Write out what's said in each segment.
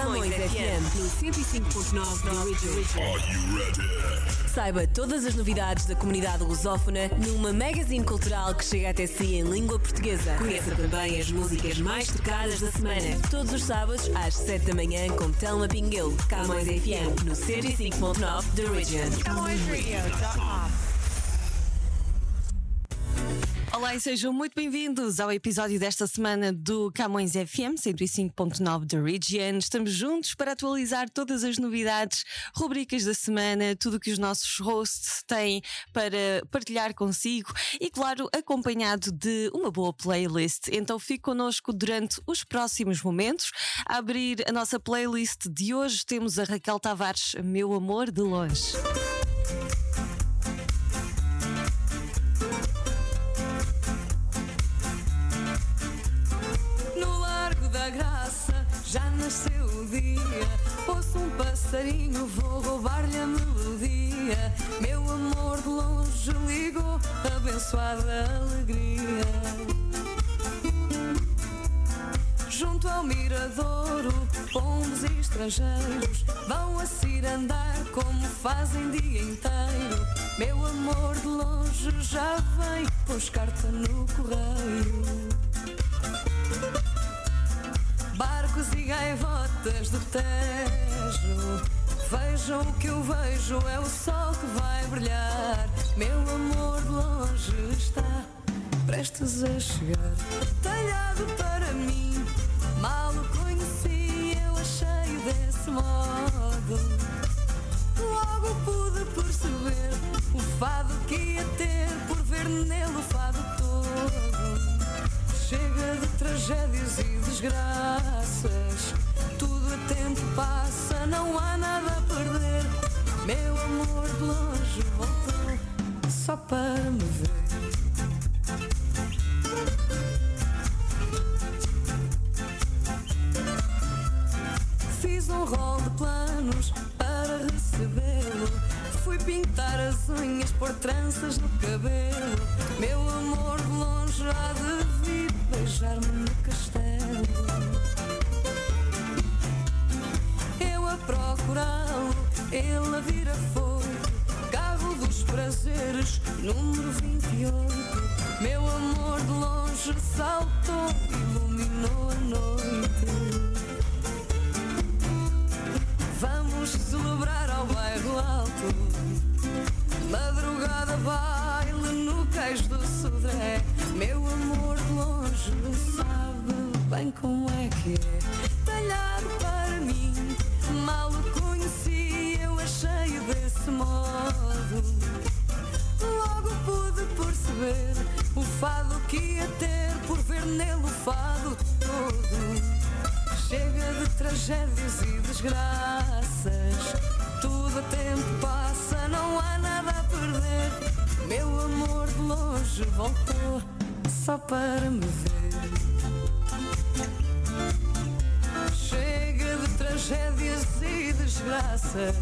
Camões FM no 105.9 da Original. Are you ready? Saiba todas as novidades da comunidade lusófona numa magazine cultural que chega até si em língua portuguesa. Conheça também as músicas mais tocadas da semana. Todos os sábados às 7 da manhã com Telma Pinguel. Camões FM no 105.9 da Original. Olá e sejam muito bem-vindos ao episódio desta semana do Camões FM 105.9 da Region. Estamos juntos para atualizar todas as novidades, rubricas da semana, tudo o que os nossos hosts têm para partilhar consigo e, claro, acompanhado de uma boa playlist. Então fique connosco durante os próximos momentos. A abrir a nossa playlist de hoje temos a Raquel Tavares, Meu Amor de Longe. Graça já nasceu o dia. Ouço um passarinho, vou roubar-lhe a melodia. Meu amor de longe ligou, abençoada alegria. Junto ao miradouro, pombos e estrangeiros vão a cirandar como fazem dia inteiro. Meu amor de longe já vem, pôs carta no correio. Barcos e gaivotas do Tejo. Vejam o que eu vejo, é o sol que vai brilhar. Meu amor longe está prestes a chegar. Talhado para mim, mal o conheci Eu achei desse modo. Logo pude perceber o fado que ia ter Por ver nele Tudo a tempo passa, não há nada a perder. Meu amor de longe voltou só para me ver. Fiz um rol de planos para recebê-lo. Fui pintar as unhas, pôr tranças no cabelo. Número 28. Meu amor de longe saltou, iluminou a noite. Vamos celebrar ao bairro alto Madrugada baile no cais do Sodré Meu amor de longe sabe bem como é que é Talhado para mim, perceber o fado que ia ter Por ver nele o fado todo Chega de tragédias e desgraças. Tudo a tempo passa, não há nada a perder. Meu amor de longe voltou só para me ver. Chega de tragédias e desgraças.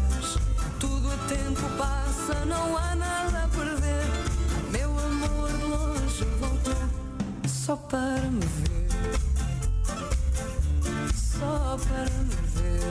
Tudo a tempo passa, não há nada a perder. Longe voltou só para me ver. Só para me ver,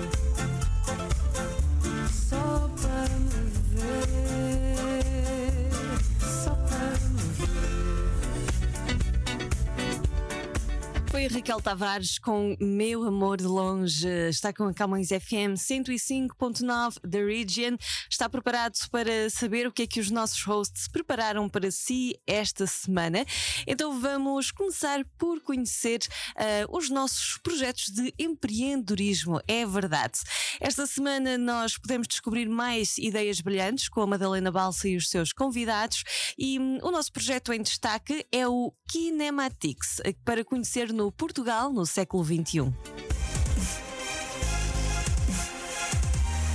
Raquel Tavares com Meu Amor de Longe. Está com a Camões FM 105.9 da Region. Está preparado para saber o que é que os nossos hosts prepararam para si esta semana. Então vamos começar por conhecer ah, os nossos projetos de empreendedorismo. É verdade. Esta semana nós podemos descobrir mais ideias brilhantes com a Madalena Balsa e os seus convidados. E hum, o nosso projeto em destaque é o Kinematics, para conhecer no Portugal no século XXI.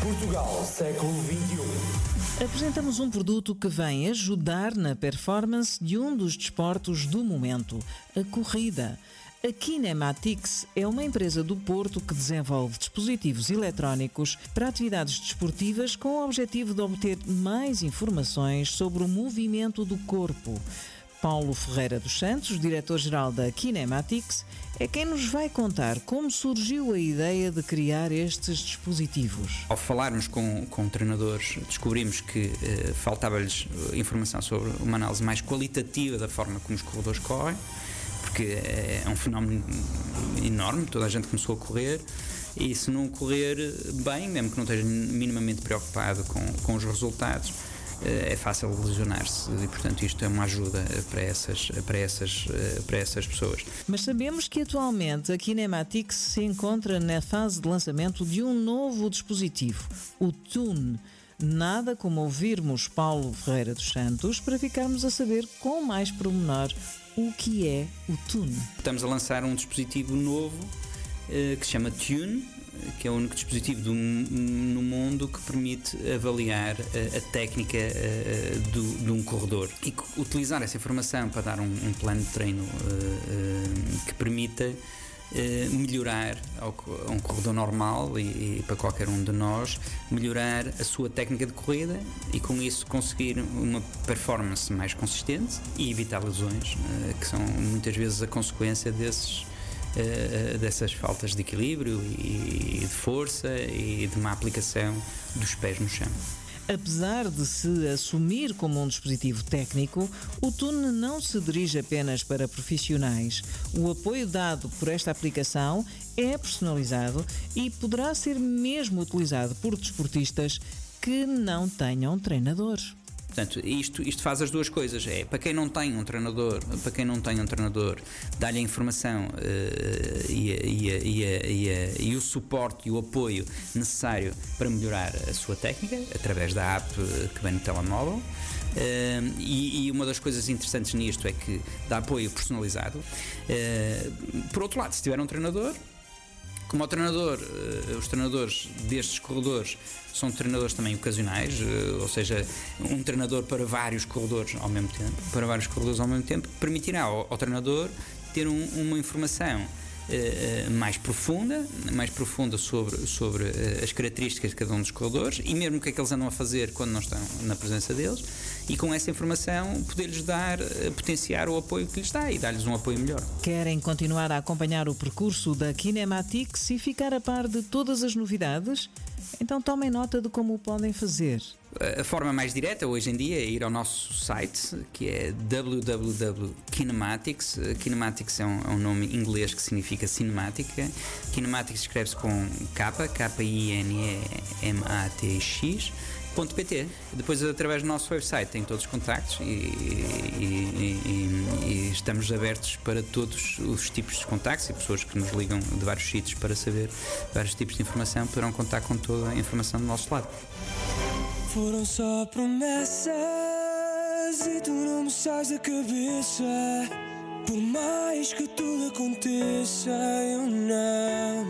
Portugal, século XXI. Apresentamos um produto que vem ajudar na performance de um dos desportos do momento, a corrida. A Kinematics é uma empresa do Porto que desenvolve dispositivos eletrónicos para atividades desportivas com o objetivo de obter mais informações sobre o movimento do corpo. Paulo Ferreira dos Santos, diretor-geral da Kinematics, é quem nos vai contar como surgiu a ideia de criar estes dispositivos. Ao falarmos com, com treinadores, descobrimos que eh, faltava-lhes eh, informação sobre uma análise mais qualitativa da forma como os corredores correm, porque é, é um fenómeno enorme, toda a gente começou a correr. E se não correr bem, mesmo que não esteja minimamente preocupado com, com os resultados, eh, é fácil lesionar-se e, portanto, isto é uma ajuda para essas, para, essas, eh, para essas pessoas. Mas sabemos que atualmente a Kinematics se encontra na fase de lançamento de um novo dispositivo, o Tune. Nada como ouvirmos Paulo Ferreira dos Santos para ficarmos a saber com mais pormenor o que é o Tune. Estamos a lançar um dispositivo novo eh, que se chama Tune, que é o único dispositivo do, no mundo que permite avaliar a, eh, a técnica uh, do, de um corredor. E utilizar essa informação para dar um, um plano de treino uh, que permita melhorar ao, a um corredor normal e, e, para qualquer um de nós melhorar a sua técnica de corrida e com isso conseguir uma performance mais consistente e evitar lesões que são muitas vezes a consequência desses uh, dessas faltas de equilíbrio e, de força e de uma aplicação dos pés no chão. Apesar de se assumir como um dispositivo técnico, o Tune não se dirige apenas para profissionais. O apoio dado por esta aplicação é personalizado e poderá ser mesmo utilizado por desportistas que não tenham treinador. Portanto, isto, isto faz as duas coisas. É para quem não tem um treinador, para quem não tem um treinador, dá-lhe a informação uh, e, o suporte e o apoio necessário para melhorar a sua técnica através da app que vem no telemóvel. Uh, e, e, uma das coisas interessantes nisto é que dá apoio personalizado. Uh, por outro lado, se tiver um treinador, como o treinador, uh, os treinadores destes corredores são treinadores também ocasionais, uh, ou seja, um treinador para vários corredores ao mesmo tempo, para vários corredores ao mesmo tempo, permitirá ao, ao treinador ter um, uma informação Uh, mais profunda, mais profunda sobre, sobre uh, as características de cada um dos corredores e mesmo o que é que eles andam a fazer quando não estão na presença deles e com essa informação poder-lhes dar, potenciar o apoio que lhes dá e dar-lhes um apoio melhor. Querem continuar a acompanhar o percurso da Kinematics e ficar a par de todas as novidades? Então tomem nota de como o podem fazer. A forma mais direta hoje em dia é ir ao nosso site, que é www.kinematics. Kinematics é um, é um nome inglês que significa cinemática. Kinematics escreve-se com K, K-I-N-E-M-A-T-X. .pt. Depois, através do nosso website, tem todos os contactos e, e, e, e, estamos abertos para todos os tipos de contactos e pessoas que nos ligam de vários sítios para saber vários tipos de informação poderão contar com toda a informação do nosso lado. Foram só promessas e tu não me sais da cabeça. Por mais que tudo aconteça, eu não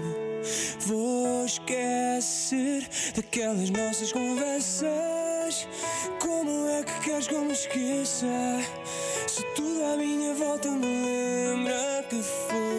vou esquecer daquelas nossas conversas. Como é que queres que eu me esqueça? Se tudo à minha volta me lembra que foram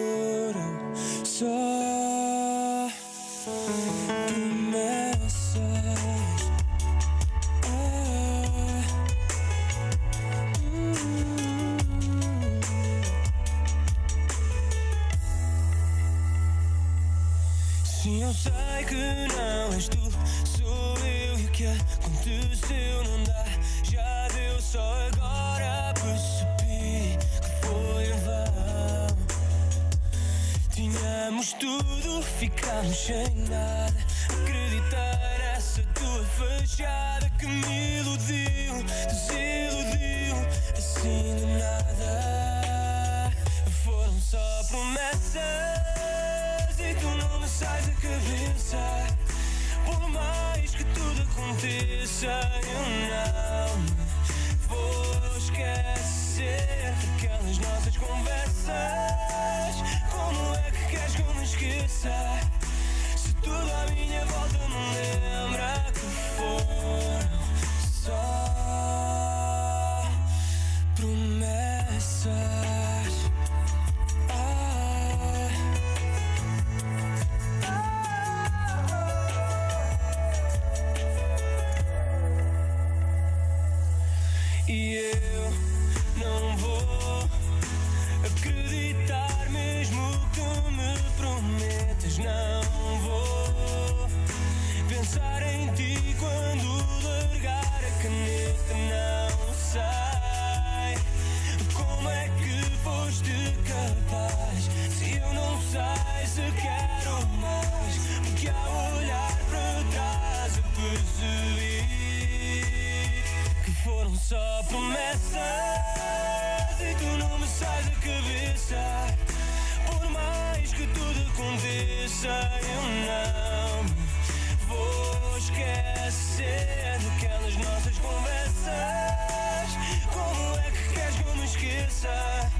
conversas. Como é que queres que eu me esqueça? promessas e tu não me sais da cabeça. Por mais que tudo aconteça, eu não vou esquecer daquelas nossas conversas. Como é que queres que eu me esqueça?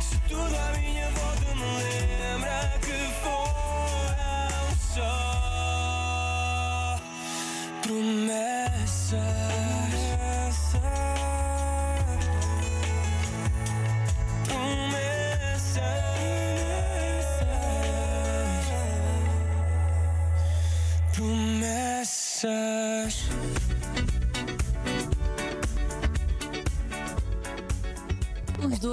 Se tudo à minha volta me lembra.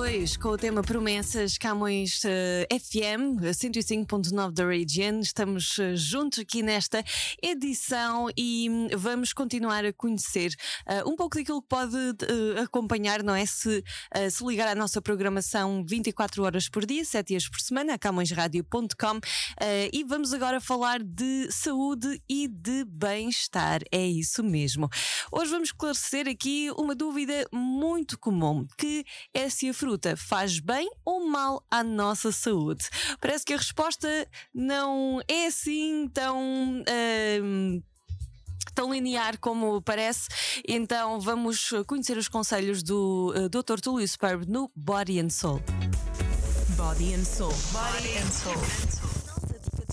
2 com o tema Promessas Camões uh, FM 105.9 da Region. Estamos eh, uh, juntos aqui nesta edição e um, vamos continuar a conhecer uh, um pouco daquilo que pode eh, acompanhar, não é? Se, se ligar à nossa programação 24 horas por dia, 7 dias por semana, a e vamos agora falar de saúde e de bem-estar. É isso mesmo. Hoje vamos esclarecer aqui uma dúvida muito comum, que é se a fruta faz bem ou mal à nossa saúde. Parece que a resposta não é assim tão. ahm, Tão linear como parece, então vamos conhecer os conselhos do eh, Dr. Túlio Superb no Body and Soul. Body and Soul. Body and Soul.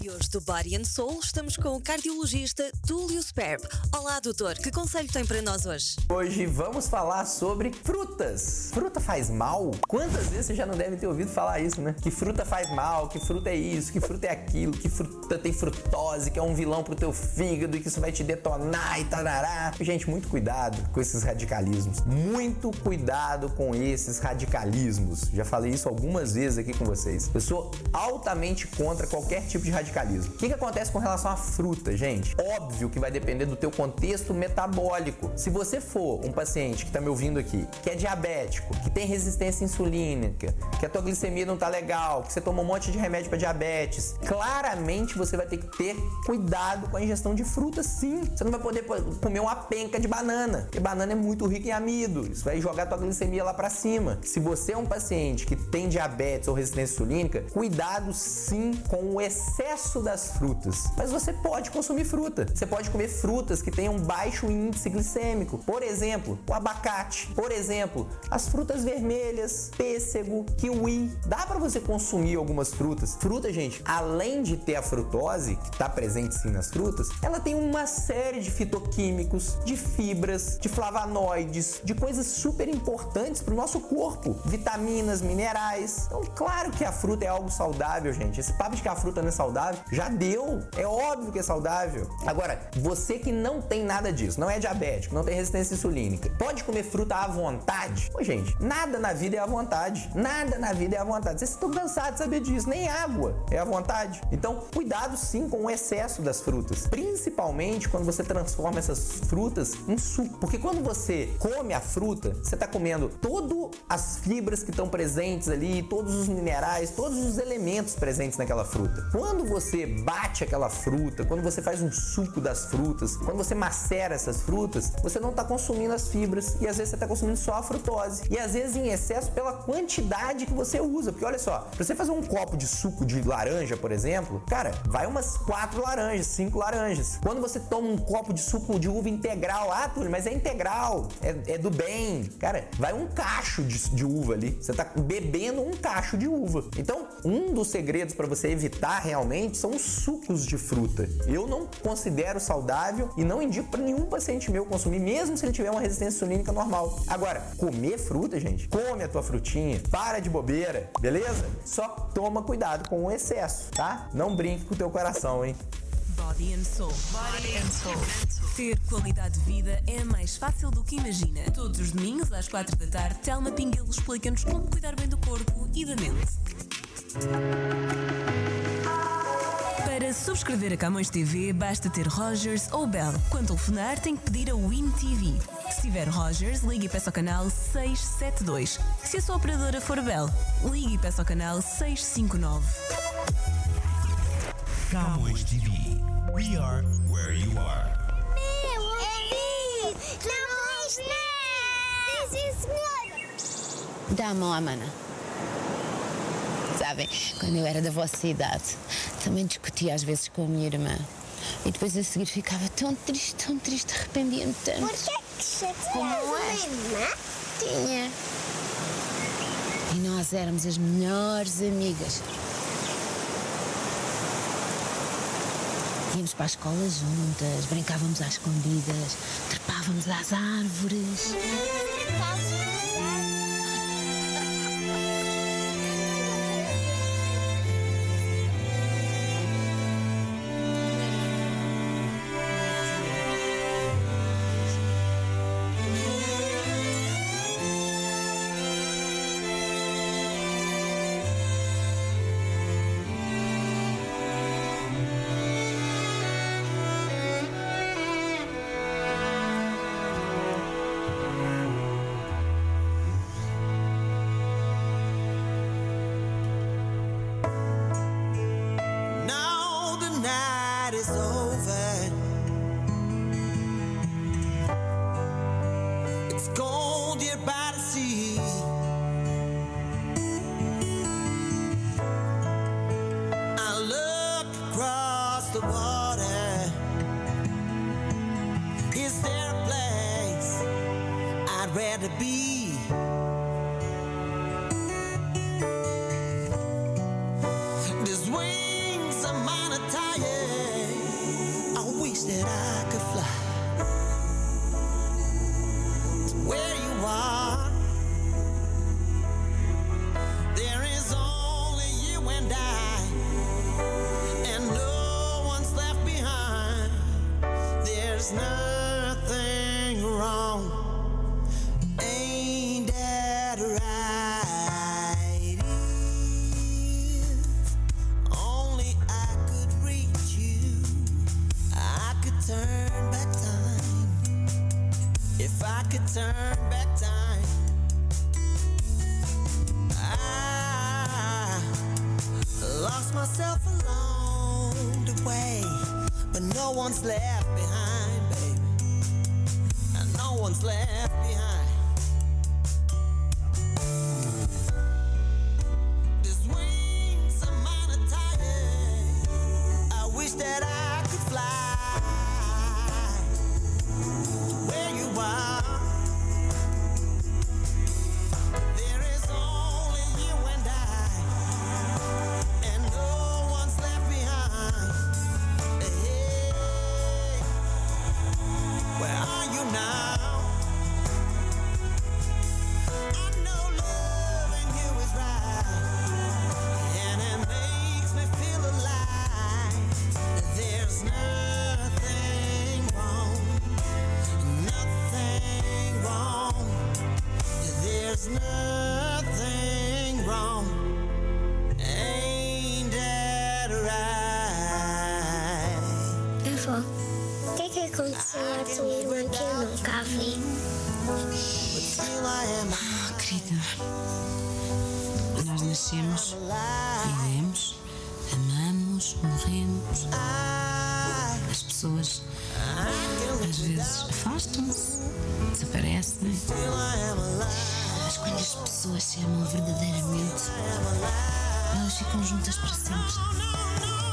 De hoje do Body and Soul, estamos com o cardiologista Túlio Sperb. Olá, doutor, que conselho tem para nós hoje? Hoje vamos falar sobre frutas. Fruta faz mal? Quantas vezes você já não deve ter ouvido falar isso, né? Que fruta faz mal, que fruta é isso, que fruta é aquilo, que fruta tem frutose, que é um vilão pro teu fígado e que isso vai te detonar e tarará. Gente, muito cuidado com esses radicalismos. Muito cuidado com esses radicalismos. Já falei isso algumas vezes aqui com vocês. Eu sou altamente contra qualquer tipo de radicalismo. O que, que acontece com relação à fruta, gente? Óbvio que vai depender do teu contexto metabólico. Se você for um paciente que está me ouvindo aqui, que é diabético, que tem resistência insulínica, que a tua glicemia não tá legal, que você toma um monte de remédio para diabetes, claramente você vai ter que ter cuidado com a ingestão de frutas, sim. Você não vai poder comer uma penca de banana, porque banana é muito rica em amido. Isso vai jogar tua glicemia lá para cima. Se você é um paciente que tem diabetes ou resistência insulínica, cuidado sim com o excesso das frutas. Mas você pode consumir fruta. Você pode comer frutas que tenham baixo índice glicêmico. Por exemplo, o abacate. Por exemplo, as frutas vermelhas, pêssego, kiwi. Dá para você consumir algumas frutas. Fruta, gente, além de ter a frutose, que está presente sim nas frutas, ela tem uma série de fitoquímicos, de fibras, de flavonoides, de coisas super importantes para o nosso corpo. Vitaminas, minerais. Então, claro que a fruta é algo saudável, gente. Esse papo de que a fruta não é saudável, já deu. É óbvio que é saudável. Agora, você que não tem nada disso, não é diabético, não tem resistência insulínica, pode comer fruta à vontade? Pô, gente, nada na vida é à vontade. Nada na vida é à vontade. Vocês estão cansados de saber disso. Nem água é à vontade. Então, cuidado sim com o excesso das frutas. Principalmente quando você transforma essas frutas em suco. Porque quando você come a fruta, você está comendo todas as fibras que estão presentes ali, todos os minerais, todos os elementos presentes naquela fruta. Quando você bate aquela fruta, quando você faz um suco das frutas, quando você macera essas frutas, você não está consumindo as fibras e às vezes você está consumindo só a frutose. E às vezes em excesso pela quantidade que você usa. Porque olha só, pra você fazer um copo de suco de laranja, por exemplo, cara, vai umas quatro laranjas, cinco laranjas. Quando você toma um copo de suco de uva integral, ah, Túlio, mas é integral, é, é do bem. Cara, vai um cacho de, de uva ali. Você tá bebendo um cacho de uva. Então, um dos segredos para você evitar realmente são os sucos de fruta. Eu não considero saudável e não indico para nenhum paciente meu consumir, mesmo se ele tiver uma resistência insulínica normal. Agora, comer fruta, gente, come a tua frutinha, para de bobeira, beleza? Só toma cuidado com o excesso, tá? Não brinque com o teu coração, hein? Body and Soul. Body and Soul. Ter qualidade de vida é mais fácil do que imagina. Todos os domingos às quatro da tarde, Telma Pinguelo explica-nos como cuidar bem do corpo e da mente. Para subscrever a Camões TV, basta ter Rogers ou Bell. Quando telefonar, tem que pedir a Win TV. Se tiver Rogers, ligue e peça ao canal 672. Se a sua operadora for Bell, ligue e peça ao canal 659. Camões TV. We are where you are. Eu ouvi! Não, não! Sim, senhora! Dá a mão à mana. Sabem, quando eu era da vossa idade, também discutia às vezes com a minha irmã. E depois a seguir ficava tão triste, tão triste, arrependia-me tanto. Por que é Como uma irmã? Tinha. E nós éramos as melhores amigas. Íamos para a escola juntas, brincávamos às escondidas, trepávamos às árvores. Left behind. These wings are mine are tired. I wish that I could fly where you are. O que que aconteceu à tua irmã que eu nunca vi? Ah, querida, nós nascemos, vivemos, amamos, morremos. As pessoas às vezes afastam-se, desaparecem. Mas quando as pessoas se amam verdadeiramente, elas ficam juntas para sempre.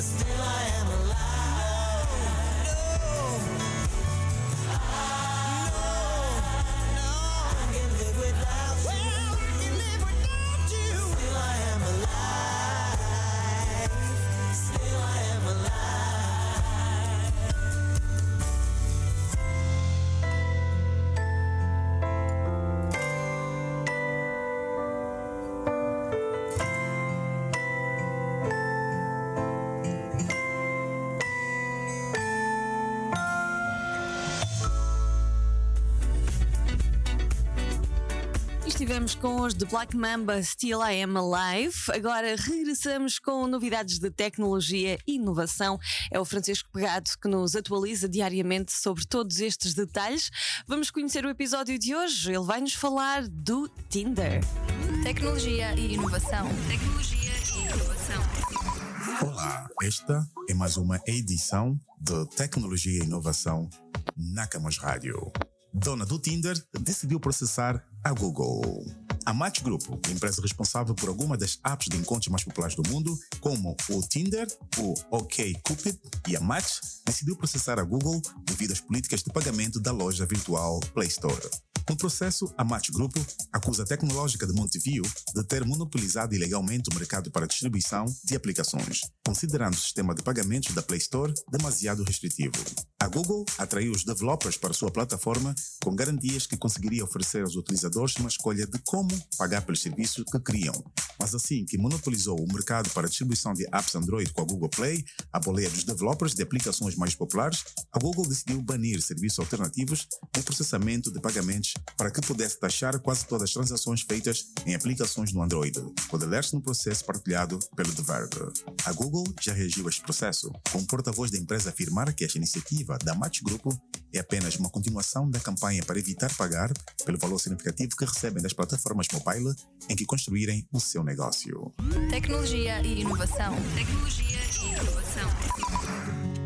Still I am alive. Estivemos com os The Black Mamba Still I Am Alive. Agora regressamos com novidades de tecnologia e inovação. É o Francisco Pegado que nos atualiza diariamente sobre todos estes detalhes. Vamos conhecer o episódio de hoje. Ele vai nos falar do Tinder. Tecnologia e inovação. Tecnologia e inovação. Olá, esta é mais uma edição de Tecnologia e Inovação na Camus Rádio. Dona do Tinder decidiu processar a Google. A Match Group, empresa responsável por algumas das apps de encontros mais populares do mundo, como o Tinder, o OkCupid e a Match, decidiu processar a Google devido às políticas de pagamento da loja virtual Play Store. No processo, a Match Group acusa a tecnológica de Montevideo de ter monopolizado ilegalmente o mercado para distribuição de aplicações, considerando o sistema de pagamentos da Play Store demasiado restritivo. A Google atraiu os developers para sua plataforma com garantias que conseguiria oferecer aos utilizadores uma escolha de como pagar pelos serviços que criam, Mas assim que monopolizou o mercado para distribuição de apps Android com a Google Play, a boleia dos developers de aplicações mais populares, a Google decidiu banir serviços alternativos de processamento de pagamentos para que pudesse taxar quase todas as transações feitas em aplicações no Android, com alerts no processo partilhado pelo The Verge. A Google já reagiu a este processo, com o porta-voz da empresa afirmar que esta iniciativa da Match Grupo é apenas uma continuação da campanha para evitar pagar pelo valor significativo que recebem das plataformas mobile em que construírem o seu negócio. Tecnologia e inovação. Tecnologia e inovação.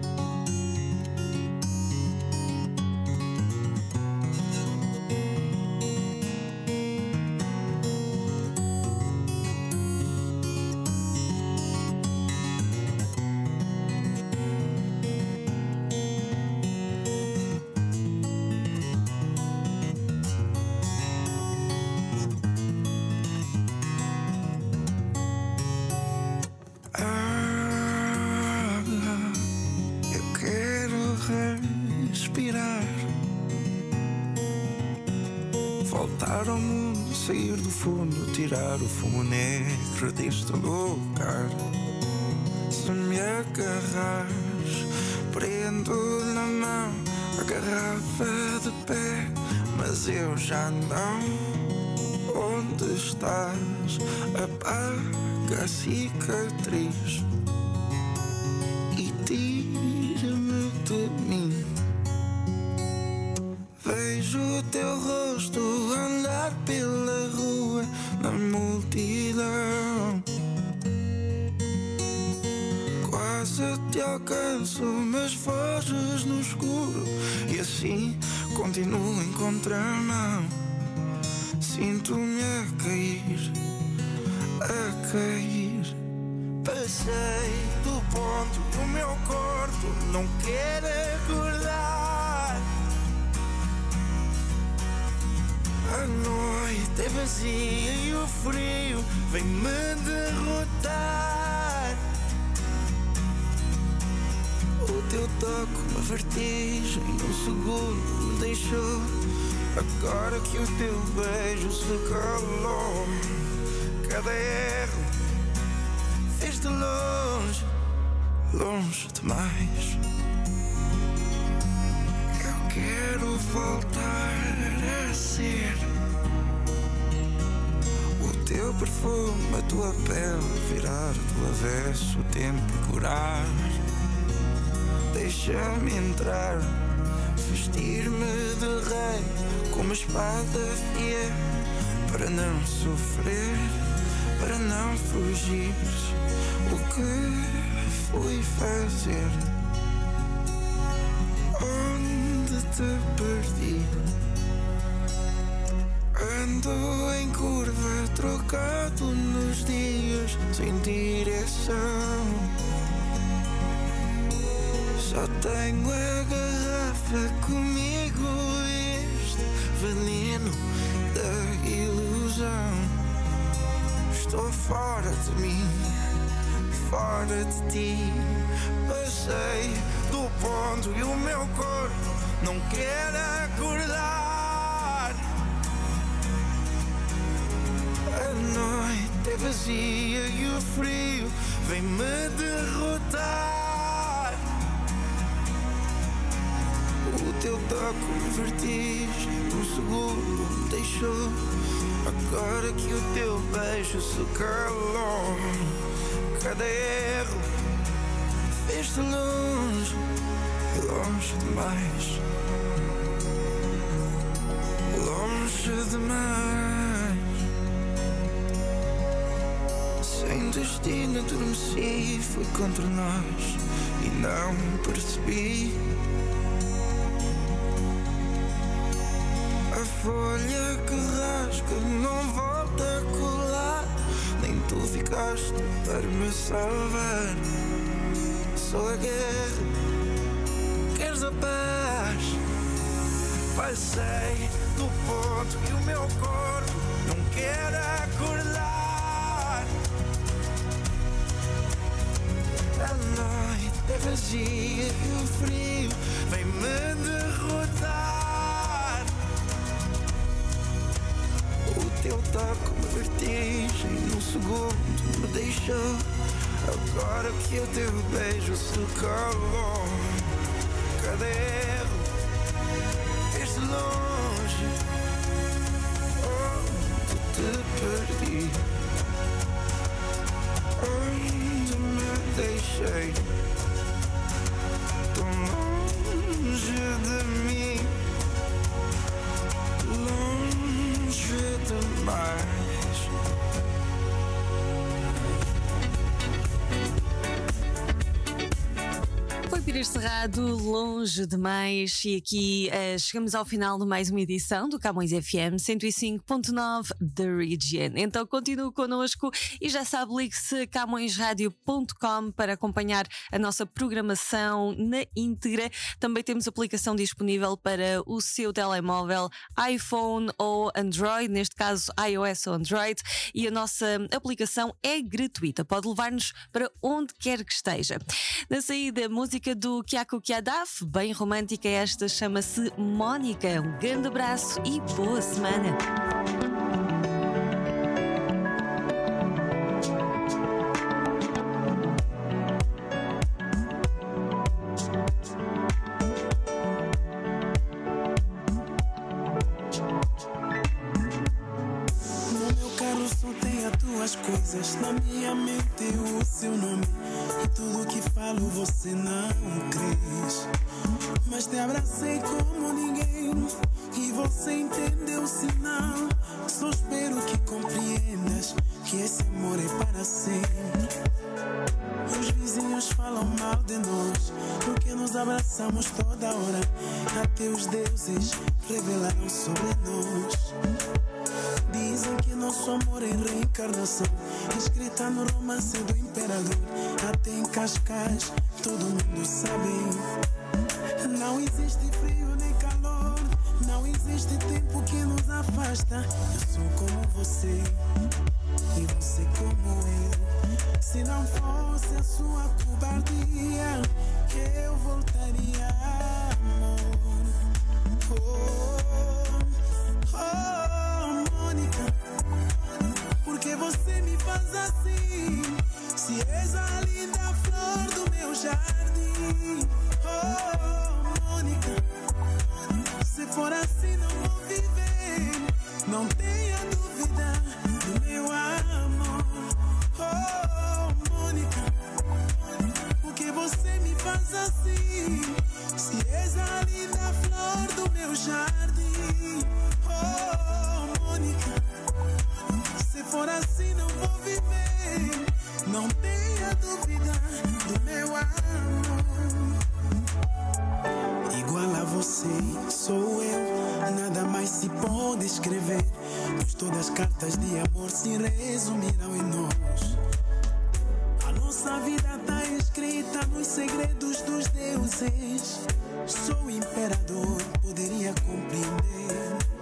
Tirar o fumo negro deste lugar. Se me agarrares, prendo na mão a garrafa de pé, mas eu já não. Onde estás? Apaga a cicatriz te alcanço, mas foges no escuro e assim continuo em contramão. Sinto-me a cair, a cair. Passei do ponto que o meu corpo não quer acordar. A noite é vazia e o frio vem-me derrotar. Teu toque, uma vertigem, num segundo me deixou. Agora que o teu beijo se calou, cada erro fez de longe, longe demais. Eu quero voltar a ser o teu perfume, a tua pele, virar do avesso o tempo e curar. Deixa-me entrar, vestir-me de rei com uma espada fiel para não sofrer, para não fugir. O que fui fazer? Onde te perdi? Ando em curva, trocado nos dias, sem direção. Só tenho a garrafa comigo este veneno da ilusão. Estou fora de mim, fora de ti. Passei do ponto e o meu corpo não quer acordar. A noite é vazia e o frio vem me derrotar. Teu toque, uma vertigem, um segundo me deixou. Agora que o teu beijo se calou, cada erro fez de longe, longe demais. Longe demais. Sem destino adormeci, fui contra nós e não percebi. Folha que rasga não volta a colar, nem tu ficaste para me salvar. Sou a guerra, queres a paz? Passei do ponto que o meu corpo não quer acordar. A noite é vazia e o frio vem me derrotar. Toque, uma vertigem num segundo me deixou. Agora que o teu beijo se calou, cada erro desde longe, Cerrado, longe demais, e aqui eh, chegamos ao final de mais uma edição do Camões FM 105.9 The Region. Então continue connosco e já sabe, ligue-se camõesradio.com para acompanhar a nossa programação na íntegra. Também temos aplicação disponível para o seu telemóvel, iPhone ou Android, neste caso iOS ou Android, e a nossa aplicação é gratuita, pode levar-nos para onde quer que esteja. Na saída, música do Kiako Kiadaf, bem romântica esta, chama-se Mónica. Um grande abraço e boa semana. Todo mundo sabe Não existe frio nem calor. Não existe tempo que nos afasta. Eu sou como você. E você como eu. Se não fosse a sua cobardia, eu voltaria, amor. Oh, oh, Mônica, porque você me faz assim? Se és a linda flor meu jardim. Oh, Mônica, se for assim não vou viver. Não tenha dúvida do meu amor. Oh, Mônica, porque você me faz assim? Se és a linda flor do meu jardim. Oh, Mônica, se for assim não vou viver. Não tenha todas as cartas de amor se resumirão em nós. A nossa vida tá escrita nos segredos dos deuses. Sou imperador, poderia compreender.